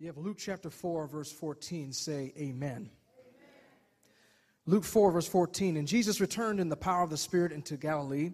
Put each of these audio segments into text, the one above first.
You have Luke chapter 4, verse 14. Say amen. Luke 4, verse 14. And Jesus returned in the power of the Spirit into Galilee,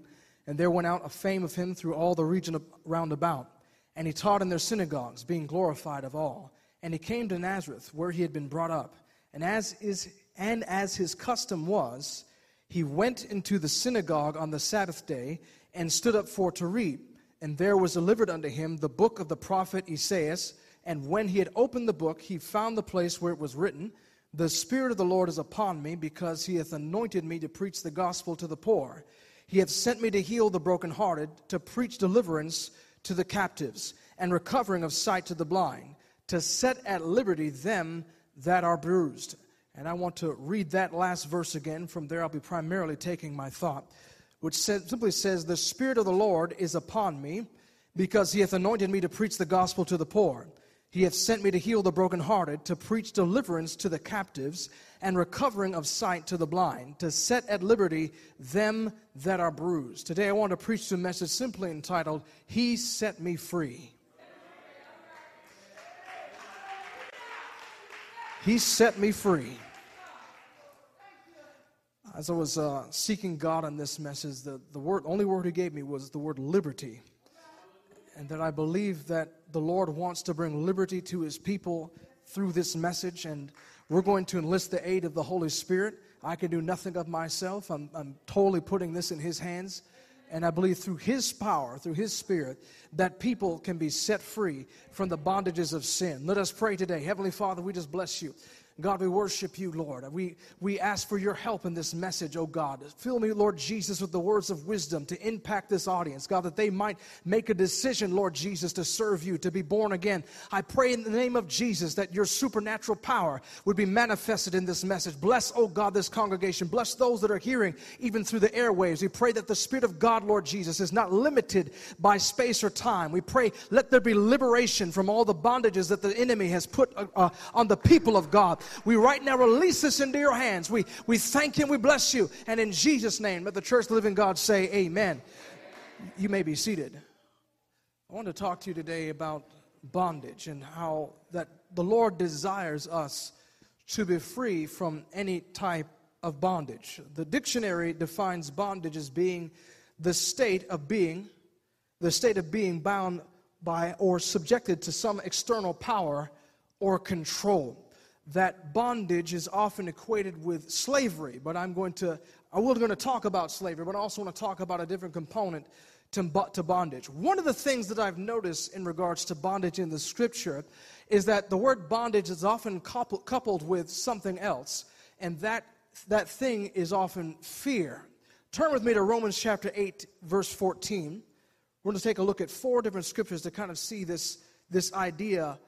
and there went out a fame of him through all the region round about. And he taught in their synagogues, being glorified of all. And he came to Nazareth, where he had been brought up. And as, is, and as his custom was, he went into the synagogue on the Sabbath day and stood up for to read. And there was delivered unto him the book of the prophet Esaias. And when he had opened the book, he found the place where it was written, The Spirit of the Lord is upon me, because he hath anointed me to preach the gospel to the poor. He hath sent me to heal the brokenhearted, to preach deliverance to the captives, and recovering of sight to the blind, to set at liberty them that are bruised. And I want to read that last verse again. From there, I'll be primarily taking my thought, which simply says, The Spirit of the Lord is upon me, because he hath anointed me to preach the gospel to the poor. He hath sent me to heal the brokenhearted, to preach deliverance to the captives, and recovering of sight to the blind, to set at liberty them that are bruised. Today I want to preach a message simply entitled, He Set Me Free. He set me free. As I was uh, seeking God on this message, the, the word, only word He gave me was the word liberty and that I believe that the Lord wants to bring liberty to his people through this message. And we're going to enlist the aid of the Holy Spirit. I can do nothing of myself. I'm, I'm totally putting this in his hands. And I believe through his power, through his spirit, that people can be set free from the bondages of sin. Let us pray today. Heavenly Father, we just bless you. God, we worship you, Lord. We, we ask for your help in this message, oh God. Fill me, Lord Jesus, with the words of wisdom to impact this audience, God, that they might make a decision, Lord Jesus, to serve you, to be born again. I pray in the name of Jesus that your supernatural power would be manifested in this message. Bless, oh God, this congregation. Bless those that are hearing, even through the airwaves. We pray that the Spirit of God, Lord Jesus, is not limited by space or time. We pray, let there be liberation from all the bondages that the enemy has put uh, uh on the people of God. We right now release this into your hands. We, we thank you we bless you. And in Jesus' name, let the church, living God, say amen. You may be seated. I want to talk to you today about bondage and how that the Lord desires us to be free from any type of bondage. The dictionary defines bondage as being the state of being, the state of being bound by or subjected to some external power or control that bondage is often equated with slavery, but I'm going to, I will going to talk about slavery, but I also want to talk about a different component to, to bondage. One of the things that I've noticed in regards to bondage in the scripture is that the word bondage is often coupled, coupled with something else, and that, that thing is often fear. Turn with me to Romans chapter 8, verse 14. We're going to take a look at four different scriptures to kind of see this, this idea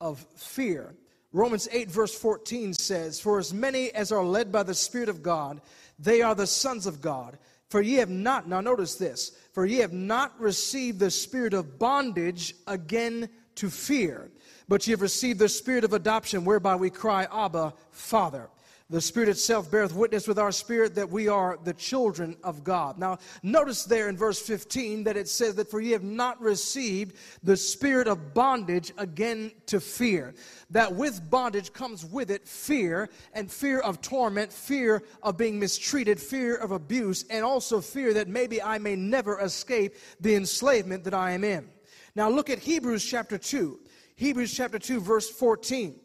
of fear. Romans 8, verse 14 says, For as many as are led by the Spirit of God, they are the sons of God. For ye have not, now notice this, for ye have not received the spirit of bondage again to fear, but ye have received the spirit of adoption, whereby we cry, Abba, Father. The Spirit itself beareth witness with our spirit that we are the children of God. Now, notice there in verse 15 that it says that for ye have not received the spirit of bondage again to fear. That with bondage comes with it fear, and fear of torment, fear of being mistreated, fear of abuse, and also fear that maybe I may never escape the enslavement that I am in. Now, look at Hebrews chapter 2. Hebrews chapter 2, verse 14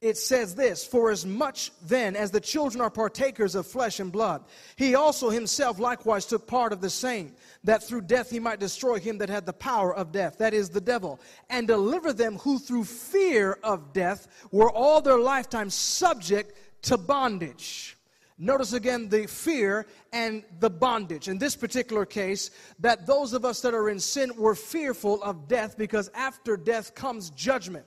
it says this For as much then as the children are partakers of flesh and blood, he also himself likewise took part of the same, that through death he might destroy him that had the power of death, that is, the devil, and deliver them who through fear of death were all their lifetime subject to bondage. Notice again the fear and the bondage. In this particular case, that those of us that are in sin were fearful of death because after death comes judgment.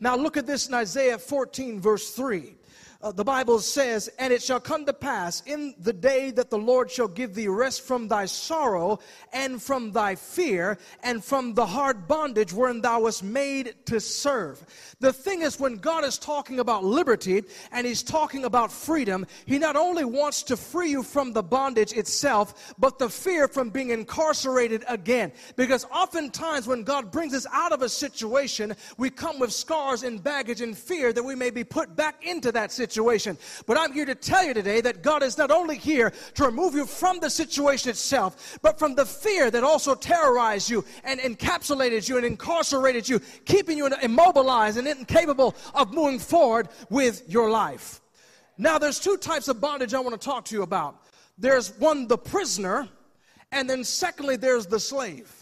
Now look at this in Isaiah 14, verse 3. Uh, the Bible says, And it shall come to pass in the day that the Lord shall give thee rest from thy sorrow and from thy fear and from the hard bondage wherein thou wast made to serve. The thing is, when God is talking about liberty and He's talking about freedom, He not only wants to free you from the bondage itself, but the fear from being incarcerated again. Because oftentimes when God brings us out of a situation, we come with scars and baggage and fear that we may be put back into that situation situation. But I'm here to tell you today that God is not only here to remove you from the situation itself, but from the fear that also terrorized you and encapsulated you and incarcerated you, keeping you immobilized and incapable of moving forward with your life. Now, there's two types of bondage I want to talk to you about. There's one, the prisoner, and then secondly, there's the slave.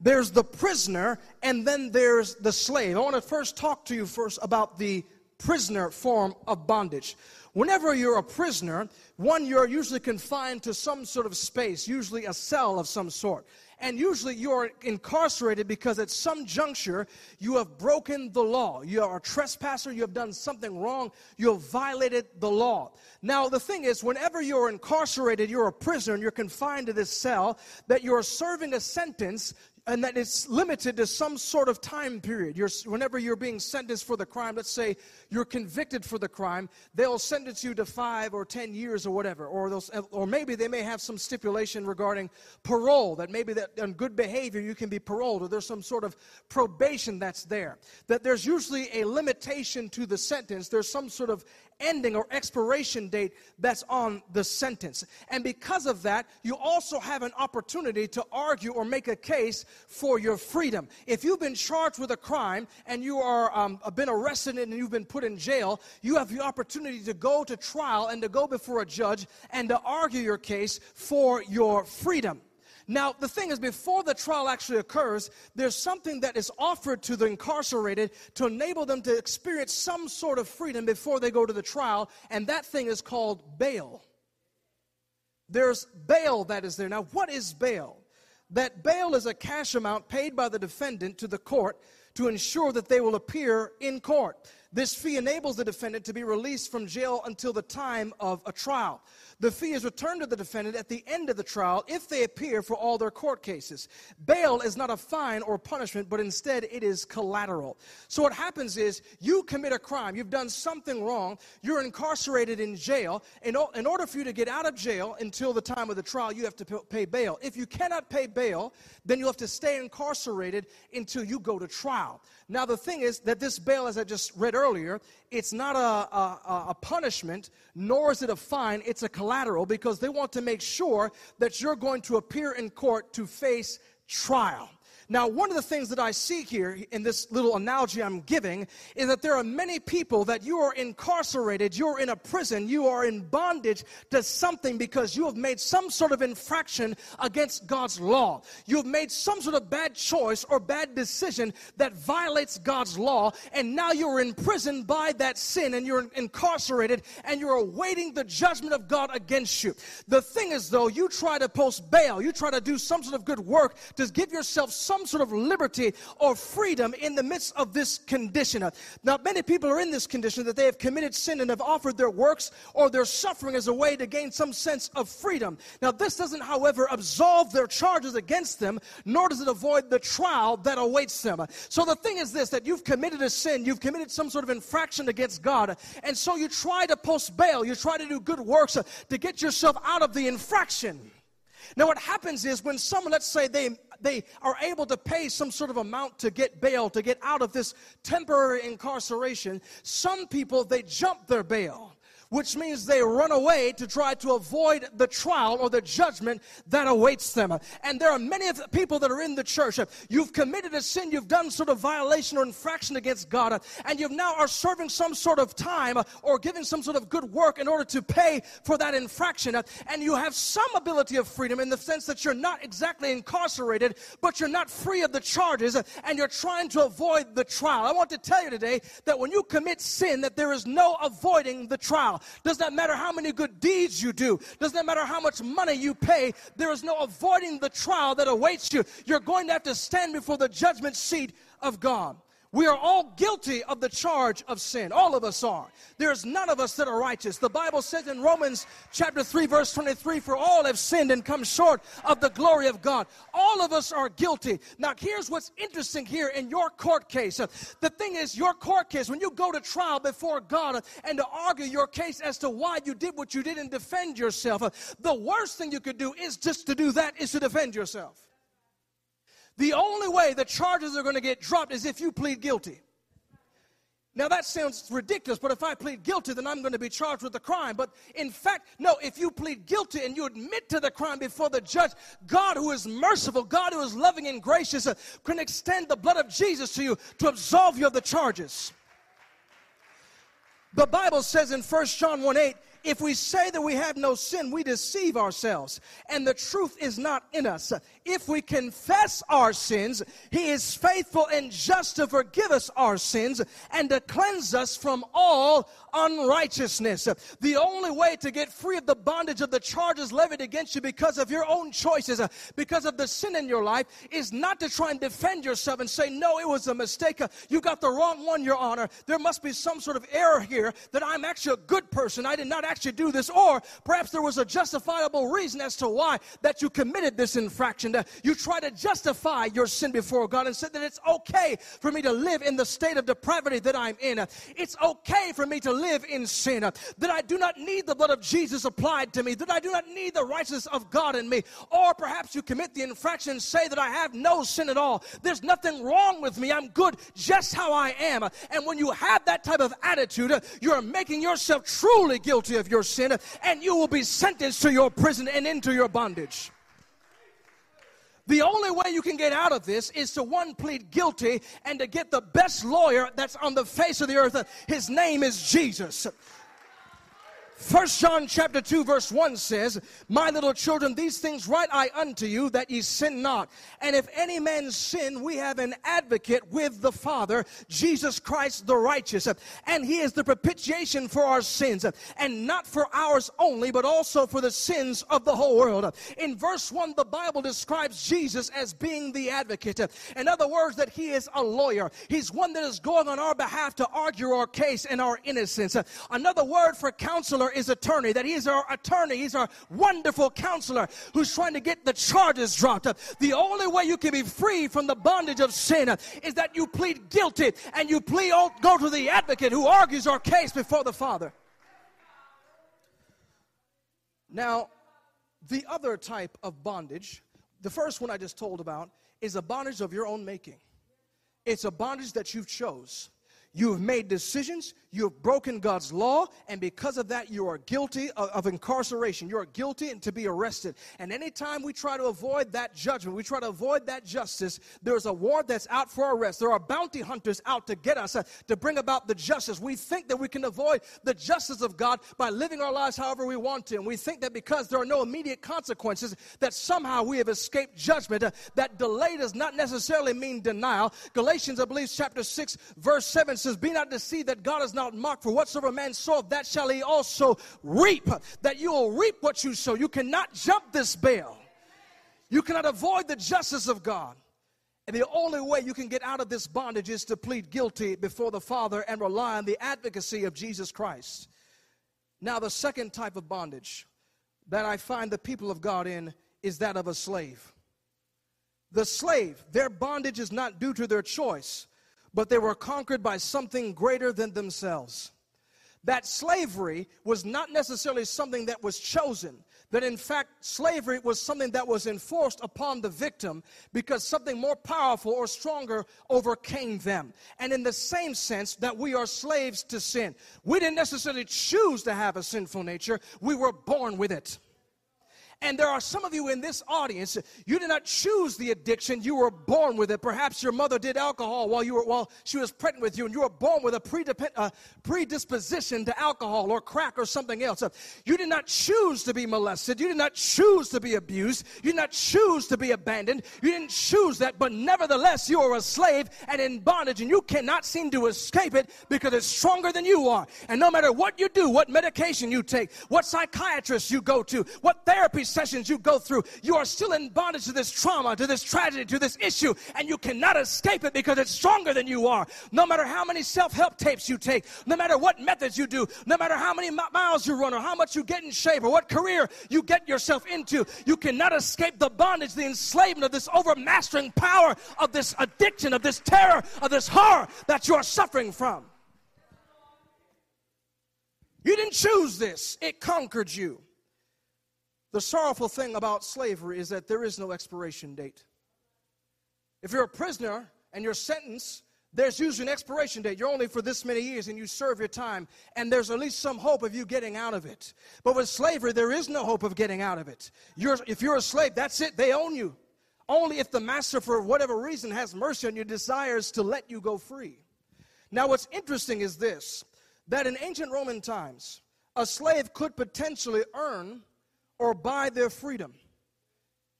There's the prisoner, and then there's the slave. I want to first talk to you first about the prisoner form of bondage. Whenever you're a prisoner, one, you're usually confined to some sort of space, usually a cell of some sort. And usually you're incarcerated because at some juncture you have broken the law. You are a trespasser, you have done something wrong, you have violated the law. Now, the thing is, whenever you're incarcerated, you're a prisoner and you're confined to this cell, that you're serving a sentence, and that it's limited to some sort of time period. You're, whenever you're being sentenced for the crime, let's say you're convicted for the crime, they'll sentence you to five or ten years or whatever. Or, or maybe they may have some stipulation regarding parole, that maybe that on good behavior you can be paroled, or there's some sort of probation that's there. That there's usually a limitation to the sentence, there's some sort of ending or expiration date that's on the sentence. And because of that, you also have an opportunity to argue or make a case for your freedom. If you've been charged with a crime and you are um, been arrested and you've been put in jail, you have the opportunity to go to trial and to go before a judge and to argue your case for your freedom. Now, the thing is, before the trial actually occurs, there's something that is offered to the incarcerated to enable them to experience some sort of freedom before they go to the trial, and that thing is called bail. There's bail that is there. Now, what is bail? That bail is a cash amount paid by the defendant to the court to ensure that they will appear in court. This fee enables the defendant to be released from jail until the time of a trial. The fee is returned to the defendant at the end of the trial if they appear for all their court cases. Bail is not a fine or punishment, but instead it is collateral. So what happens is you commit a crime, you've done something wrong, you're incarcerated in jail. In, in order for you to get out of jail until the time of the trial, you have to pay bail. If you cannot pay bail, then you have to stay incarcerated until you go to trial. Now, the thing is that this bail, as I just read earlier, it's not a, a, a, punishment, nor is it a fine, it's a collateral because they want to make sure that you're going to appear in court to face trial. Now, one of the things that I see here in this little analogy I'm giving is that there are many people that you are incarcerated, you're in a prison, you are in bondage to something because you have made some sort of infraction against God's law. You have made some sort of bad choice or bad decision that violates God's law, and now you're in prison by that sin and you're incarcerated and you're awaiting the judgment of God against you. The thing is, though, you try to post bail, you try to do some sort of good work to give yourself some some sort of liberty or freedom in the midst of this condition. Now, many people are in this condition that they have committed sin and have offered their works or their suffering as a way to gain some sense of freedom. Now, this doesn't, however, absolve their charges against them, nor does it avoid the trial that awaits them. So the thing is this that you've committed a sin, you've committed some sort of infraction against God, and so you try to post bail, you try to do good works to get yourself out of the infraction. Now, what happens is when someone, let's say they, they are able to pay some sort of amount to get bail, to get out of this temporary incarceration, some people, they jump their bail which means they run away to try to avoid the trial or the judgment that awaits them. And there are many people that are in the church. You've committed a sin, you've done sort of violation or infraction against God, and you now are serving some sort of time or giving some sort of good work in order to pay for that infraction. And you have some ability of freedom in the sense that you're not exactly incarcerated, but you're not free of the charges, and you're trying to avoid the trial. I want to tell you today that when you commit sin, that there is no avoiding the trial. Does not matter how many good deeds you do. Does not matter how much money you pay. There is no avoiding the trial that awaits you. You're going to have to stand before the judgment seat of God. We are all guilty of the charge of sin. All of us are. There's none of us that are righteous. The Bible says in Romans chapter 3 verse 23, for all have sinned and come short of the glory of God. All of us are guilty. Now here's what's interesting here in your court case. The thing is, your court case, when you go to trial before God and to argue your case as to why you did what you did and defend yourself, the worst thing you could do is just to do that, is to defend yourself. The only way the charges are going to get dropped is if you plead guilty. Now that sounds ridiculous, but if I plead guilty, then I'm going to be charged with the crime. But in fact, no, if you plead guilty and you admit to the crime before the judge, God who is merciful, God who is loving and gracious, uh, can extend the blood of Jesus to you to absolve you of the charges. The Bible says in 1 John 1 8, if we say that we have no sin, we deceive ourselves, and the truth is not in us. If we confess our sins, He is faithful and just to forgive us our sins and to cleanse us from all unrighteousness. The only way to get free of the bondage of the charges levied against you because of your own choices, because of the sin in your life, is not to try and defend yourself and say, No, it was a mistake. You got the wrong one, Your Honor. There must be some sort of error here that I'm actually a good person. I did not actually do this. Or perhaps there was a justifiable reason as to why that you committed this infraction. That You try to justify your sin before God and said that it's okay for me to live in the state of depravity that I'm in. It's okay for me to live in sin. That I do not need the blood of Jesus applied to me. That I do not need the righteousness of God in me. Or perhaps you commit the infraction and say that I have no sin at all. There's nothing wrong with me. I'm good just how I am. And when you have that type of attitude, you're making yourself truly guilty of your sin and you will be sentenced to your prison and into your bondage. The only way you can get out of this is to one plead guilty and to get the best lawyer that's on the face of the earth. His name is Jesus. First John chapter 2 verse 1 says, My little children, these things write I unto you that ye sin not. And if any man sin, we have an advocate with the Father, Jesus Christ the righteous. And he is the propitiation for our sins, and not for ours only, but also for the sins of the whole world. In verse 1, the Bible describes Jesus as being the advocate. In other words, that he is a lawyer. He's one that is going on our behalf to argue our case and our innocence. Another word for counselor is attorney, that he's our attorney, he's our wonderful counselor who's trying to get the charges dropped. The only way you can be free from the bondage of sin is that you plead guilty and you plead, oh, go to the advocate who argues our case before the Father. Now, the other type of bondage, the first one I just told about, is a bondage of your own making. It's a bondage that you've chose. You have made decisions, you have broken God's law, and because of that, you are guilty of, of, incarceration. You are guilty and to be arrested. And anytime we try to avoid that judgment, we try to avoid that justice, there's a warrant that's out for arrest. There are bounty hunters out to get us, uh, to bring about the justice. We think that we can avoid the justice of God by living our lives however we want to. And we think that because there are no immediate consequences, that somehow we have escaped judgment. Uh, that delay does not necessarily mean denial. Galatians, I believe, chapter 6, verse 7 says, Be not deceived that God is not mocked, for whatsoever man soweth, that shall he also reap. That you will reap what you sow. You cannot jump this bell. You cannot avoid the justice of God. And the only way you can get out of this bondage is to plead guilty before the Father and rely on the advocacy of Jesus Christ. Now, the second type of bondage that I find the people of God in is that of a slave. The slave, their bondage is not due to their choice, but they were conquered by something greater than themselves. That slavery was not necessarily something that was chosen, that in fact, slavery was something that was enforced upon the victim because something more powerful or stronger overcame them. And in the same sense, that we are slaves to sin. We didn't necessarily choose to have a sinful nature, we were born with it. And there are some of you in this audience, you did not choose the addiction, you were born with it. Perhaps your mother did alcohol while you were while she was pregnant with you, and you were born with a uh, predisposition to alcohol or crack or something else. You did not choose to be molested, you did not choose to be abused, you did not choose to be abandoned, you didn't choose that, but nevertheless you are a slave and in bondage, and you cannot seem to escape it because it's stronger than you are. And no matter what you do, what medication you take, what psychiatrist you go to, what therapy sessions you go through, you are still in bondage to this trauma, to this tragedy, to this issue, and you cannot escape it because it's stronger than you are. No matter how many self help tapes you take, no matter what methods you do, no matter how many miles you run, or how much you get in shape, or what career you get yourself into, you cannot escape the bondage, the enslavement of this overmastering power of this addiction, of this terror, of this horror that you are suffering from. You didn't choose this, it conquered you. The sorrowful thing about slavery is that there is no expiration date. If you're a prisoner and you're sentenced, there's usually an expiration date. You're only for this many years and you serve your time, and there's at least some hope of you getting out of it. But with slavery, there is no hope of getting out of it. You're, if you're a slave, that's it, they own you. Only if the master, for whatever reason, has mercy on you, desires to let you go free. Now, what's interesting is this that in ancient Roman times, a slave could potentially earn or buy their freedom.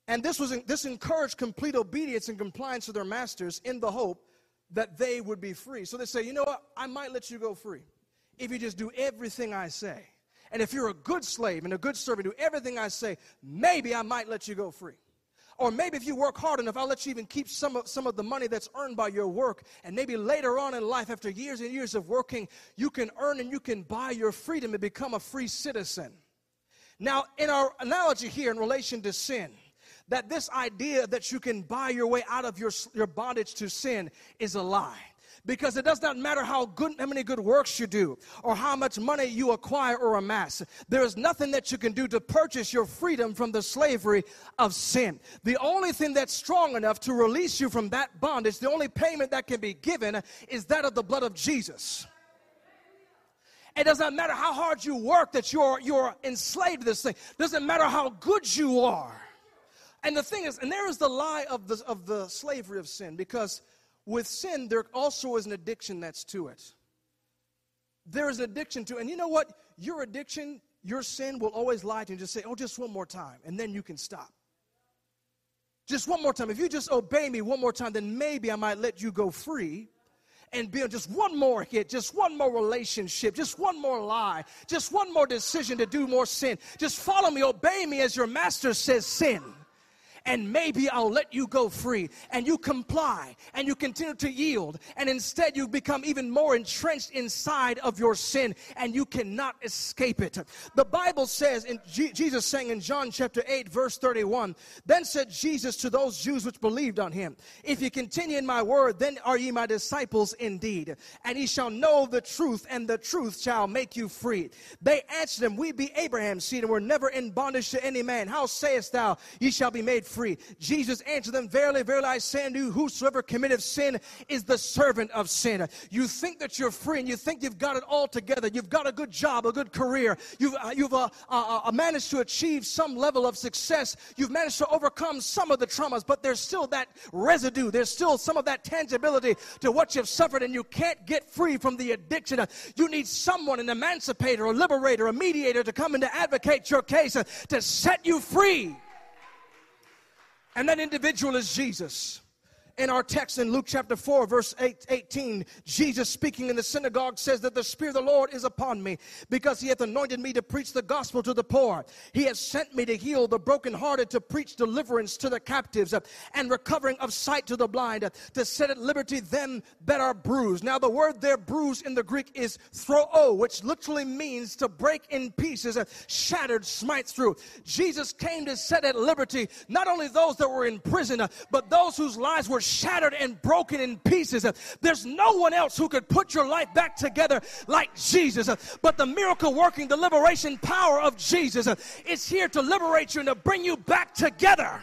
And this, was, this encouraged complete obedience and compliance to their masters in the hope that they would be free. So they say, you know what? I might let you go free if you just do everything I say. And if you're a good slave and a good servant, do everything I say, maybe I might let you go free. Or maybe if you work hard enough, I'll let you even keep some of, some of the money that's earned by your work. And maybe later on in life, after years and years of working, you can earn and you can buy your freedom and become a free citizen. Now, in our analogy here in relation to sin, that this idea that you can buy your way out of your, your bondage to sin is a lie. Because it does not matter how good how many good works you do or how much money you acquire or amass there is nothing that you can do to purchase your freedom from the slavery of sin. The only thing that's strong enough to release you from that bondage the only payment that can be given is that of the blood of jesus it doesn't matter how hard you work that you're you're enslaved to this thing it doesn't matter how good you are and the thing is and there is the lie of the of the slavery of sin because with sin, there also is an addiction that's to it. There is an addiction to, and you know what? Your addiction, your sin will always lie to you and just say, oh, just one more time, and then you can stop. Just one more time. If you just obey me one more time, then maybe I might let you go free and build just one more hit, just one more relationship, just one more lie, just one more decision to do more sin. Just follow me, obey me as your master says sin and maybe I'll let you go free. And you comply and you continue to yield. And instead, you become even more entrenched inside of your sin and you cannot escape it. The Bible says, in G- Jesus saying in John chapter 8, verse 31, then said Jesus to those Jews which believed on him, If you continue in my word, then are ye my disciples indeed. And ye shall know the truth, and the truth shall make you free. They answered him, We be Abraham's seed, and we're never in bondage to any man. How sayest thou, ye shall be made free? Free. Jesus answered them, Verily, verily, I say unto you, whosoever committeth sin is the servant of sin. You think that you're free and you think you've got it all together. You've got a good job, a good career. You've, uh, you've uh, uh, uh, managed to achieve some level of success. You've managed to overcome some of the traumas, but there's still that residue. There's still some of that tangibility to what you've suffered, and you can't get free from the addiction. You need someone, an emancipator, a liberator, a mediator to come in to advocate your case, uh, to set you free. And that individual is Jesus in our text in Luke chapter 4, verse 8, 18, Jesus speaking in the synagogue says that the Spirit of the Lord is upon me because he hath anointed me to preach the gospel to the poor. He has sent me to heal the brokenhearted, to preach deliverance to the captives uh, and recovering of sight to the blind, uh, to set at liberty them that are bruised. Now, the word there, bruised in the Greek is throo, which literally means to break in pieces, uh, shattered, smite through. Jesus came to set at liberty not only those that were in prison, but those whose lives were shattered and broken in pieces. There's no one else who could put your life back together like Jesus. But the miracle working, the liberation power of Jesus is here to liberate you and to bring you back together.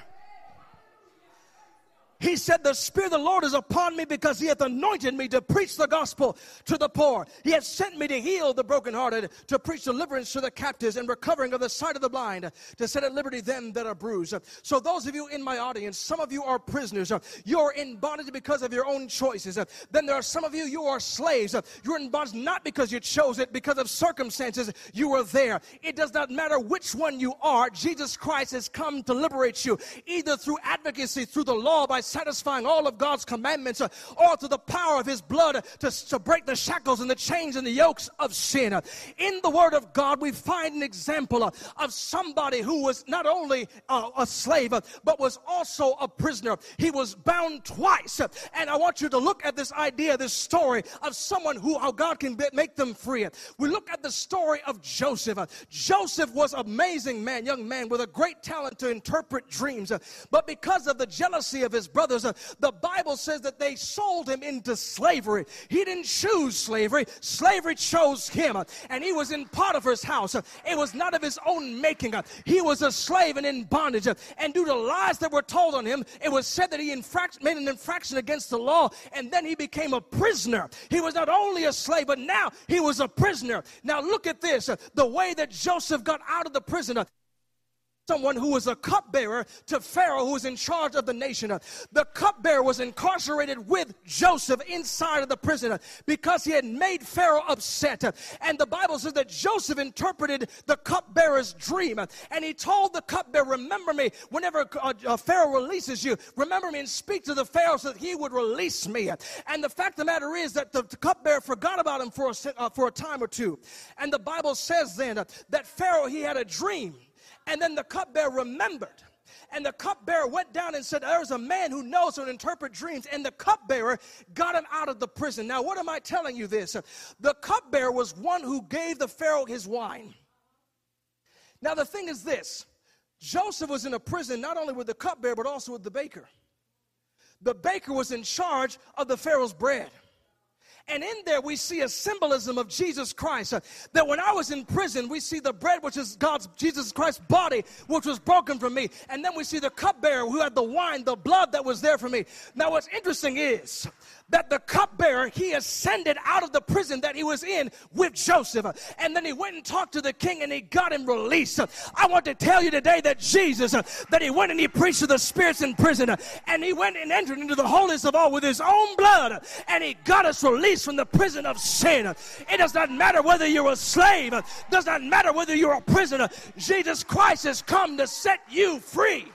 He said, The Spirit of the Lord is upon me because He hath anointed me to preach the gospel to the poor. He hath sent me to heal the brokenhearted, to preach deliverance to the captives and recovering of the sight of the blind, to set at liberty them that are bruised. So, those of you in my audience, some of you are prisoners. You're in bondage because of your own choices. Then there are some of you, you are slaves. You're in bondage not because you chose it, because of circumstances you were there. It does not matter which one you are, Jesus Christ has come to liberate you, either through advocacy, through the law, by satisfying all of God's commandments, uh, or through the power of his blood uh, to, to break the shackles and the chains and the yokes of sin. Uh, in the Word of God, we find an example uh, of somebody who was not only a slave, but was also a prisoner. He was bound twice. And I want you to look at this idea, this story of someone who, how God can make them free. We look at the story of Joseph. Joseph was amazing man, young man with a great talent to interpret dreams. But because of the jealousy of his brothers, uh, the Bible says that they sold him into slavery. He didn't choose slavery, slavery chose him. Uh, and he was in Potiphar's house. Uh, it was not of his own making. He was a slave and in bondage. And due to lies that were told on him, it was said that he made an infraction against the law and then he became a prisoner. He was not only a slave, but now he was a prisoner. Now look at this the way that Joseph got out of the prison someone who was a cupbearer to Pharaoh, who was in charge of the nation. The cupbearer was incarcerated with Joseph inside of the prison because he had made Pharaoh upset. And the Bible says that Joseph interpreted the cupbearer's dream. And he told the cupbearer, Remember me whenever uh, Pharaoh releases you. Remember me and speak to the Pharaoh so that he would release me. And the fact of the matter is that the, the cupbearer forgot about him for a, uh, for a time or two. And the Bible says then that Pharaoh, he had a dream and then the cupbearer remembered. And the cupbearer went down and said, There's a man who knows how to interpret dreams. And the cupbearer got him out of the prison. Now, what am I telling you this? The cupbearer was one who gave the Pharaoh his wine. Now, the thing is this Joseph was in a prison not only with the cupbearer, but also with the baker. The baker was in charge of the Pharaoh's bread. And in there, we see a symbolism of Jesus Christ. Uh, that when I was in prison, we see the bread, which is God's, Jesus Christ's body, which was broken for me. And then we see the cupbearer who had the wine, the blood that was there for me. Now, what's interesting is that the cupbearer he ascended out of the prison that he was in with Joseph, and then he went and talked to the king and he got him released. I want to tell you today that Jesus, that he went and he preached to the spirits in prison, and he went and entered into the holiest of all with his own blood, and he got us released from the prison of sin. It does not matter whether you're a slave, does not matter whether you're a prisoner. Jesus Christ has come to set you free.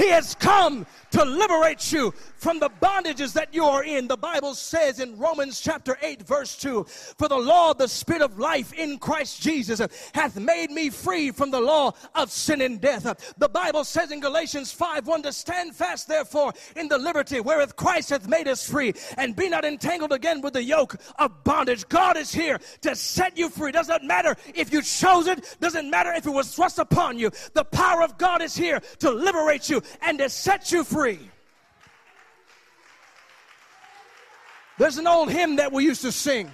He has come to liberate you from the bondages that you are in. The Bible says in Romans chapter 8, verse 2 For the law of the Spirit of life in Christ Jesus hath made me free from the law of sin and death. The Bible says in Galatians 5 1 to stand fast, therefore, in the liberty wherewith Christ hath made us free, and be not entangled again with the yoke of bondage. God is here to set you free. Does not matter if you chose it, doesn't matter if it was thrust upon you. The power of God is here to liberate you and to set you free. There's an old hymn that we used to sing.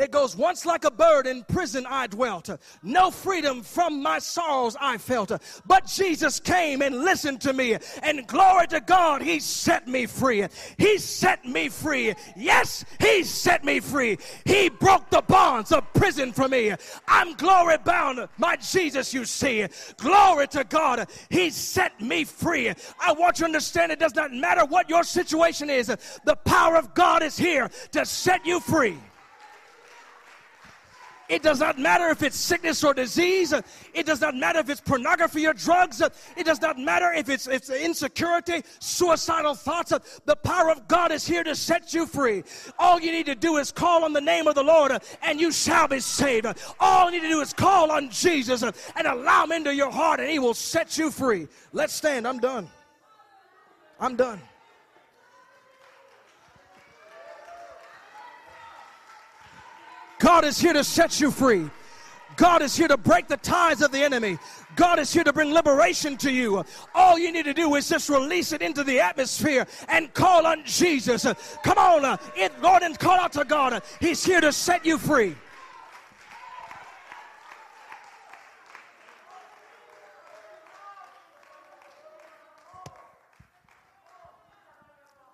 It goes, Once like a bird in prison I dwelt, no freedom from my sorrows I felt. But Jesus came and listened to me, and glory to God, He set me free. He set me free. Yes, He set me free. He broke the bonds of prison for me. I'm glory bound, my Jesus, you see. Glory to God, He set me free. I want you to understand it does not matter what your situation is, the power of God is here to set you free. It does not matter if it's sickness or disease. It does not matter if it's pornography or drugs. It does not matter if it's, it's insecurity, suicidal thoughts. The power of God is here to set you free. All you need to do is call on the name of the Lord and you shall be saved. All you need to do is call on Jesus and allow him into your heart and he will set you free. Let's stand. I'm done. I'm done. God is here to set you free. God is here to break the ties of the enemy. God is here to bring liberation to you. All you need to do is just release it into the atmosphere and call on Jesus. Come on, uh, it, Lord, and call out to God. He's here to set you free.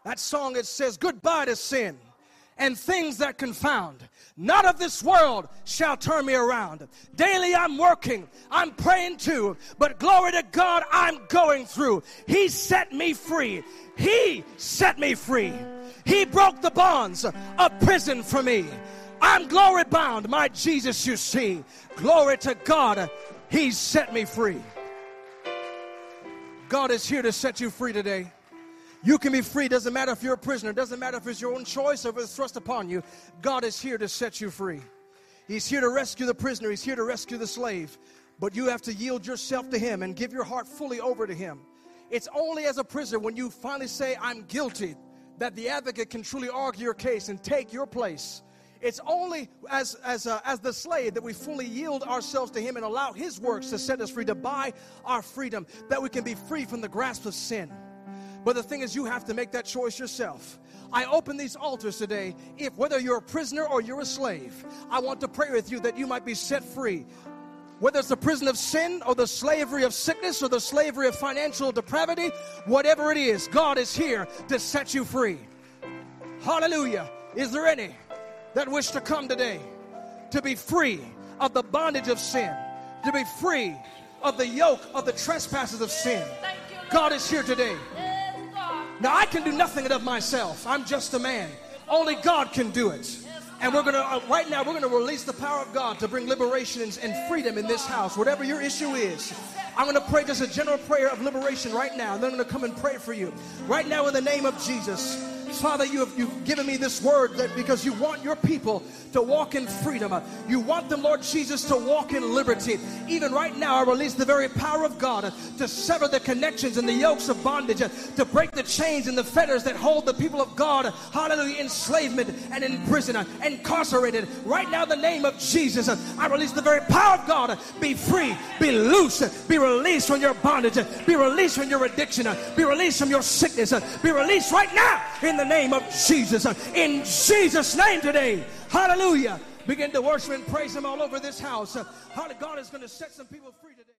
That song it says, Goodbye to sin and things that confound. Not of this world shall turn me around. Daily I'm working, I'm praying too, but glory to God, I'm going through. He set me free. He set me free. He broke the bonds of prison for me. I'm glory bound, my Jesus, you see. Glory to God. He set me free. God is here to set you free today. You can be free. Doesn't matter if you're a prisoner. Doesn't matter if it's your own choice or if it's thrust upon you. God is here to set you free. He's here to rescue the prisoner. He's here to rescue the slave. But you have to yield yourself to Him and give your heart fully over to Him. It's only as a prisoner when you finally say, I'm guilty, that the advocate can truly argue your case and take your place. It's only as, as, uh, as the slave that we fully yield ourselves to Him and allow His works to set us free, to buy our freedom, that we can be free from the grasp of sin. But the thing is, you have to make that choice yourself. I open these altars today. If whether you're a prisoner or you're a slave, I want to pray with you that you might be set free. Whether it's the prison of sin or the slavery of sickness or the slavery of financial depravity, whatever it is, God is here to set you free. Hallelujah. Is there any that wish to come today to be free of the bondage of sin, to be free of the yoke of the trespasses of sin? God is here today. Now, I can do nothing of myself. I'm just a man. Only God can do it. And we're going to, uh, right now, we're going to release the power of God to bring liberation and, and freedom in this house, whatever your issue is. I'm going to pray just a general prayer of liberation right now. And then I'm going to come and pray for you. Right now, in the name of Jesus. Father, you have you've given me this word that because you want your people to walk in freedom. Uh, you want them, Lord Jesus, to walk in liberty. Even right now, I release the very power of God uh, to sever the connections and the yokes of bondage, uh, to break the chains and the fetters that hold the people of God, hallelujah, enslavement and in prison, incarcerated. Right now, in the name of Jesus, I release the very power of God. Be free, be loose, be released from your bondage, be released from your addiction, be released from your sickness, be released right now in the name of Jesus. In Jesus' name today. Hallelujah. Begin to worship and praise Him all over this house. God is going to set some people free today.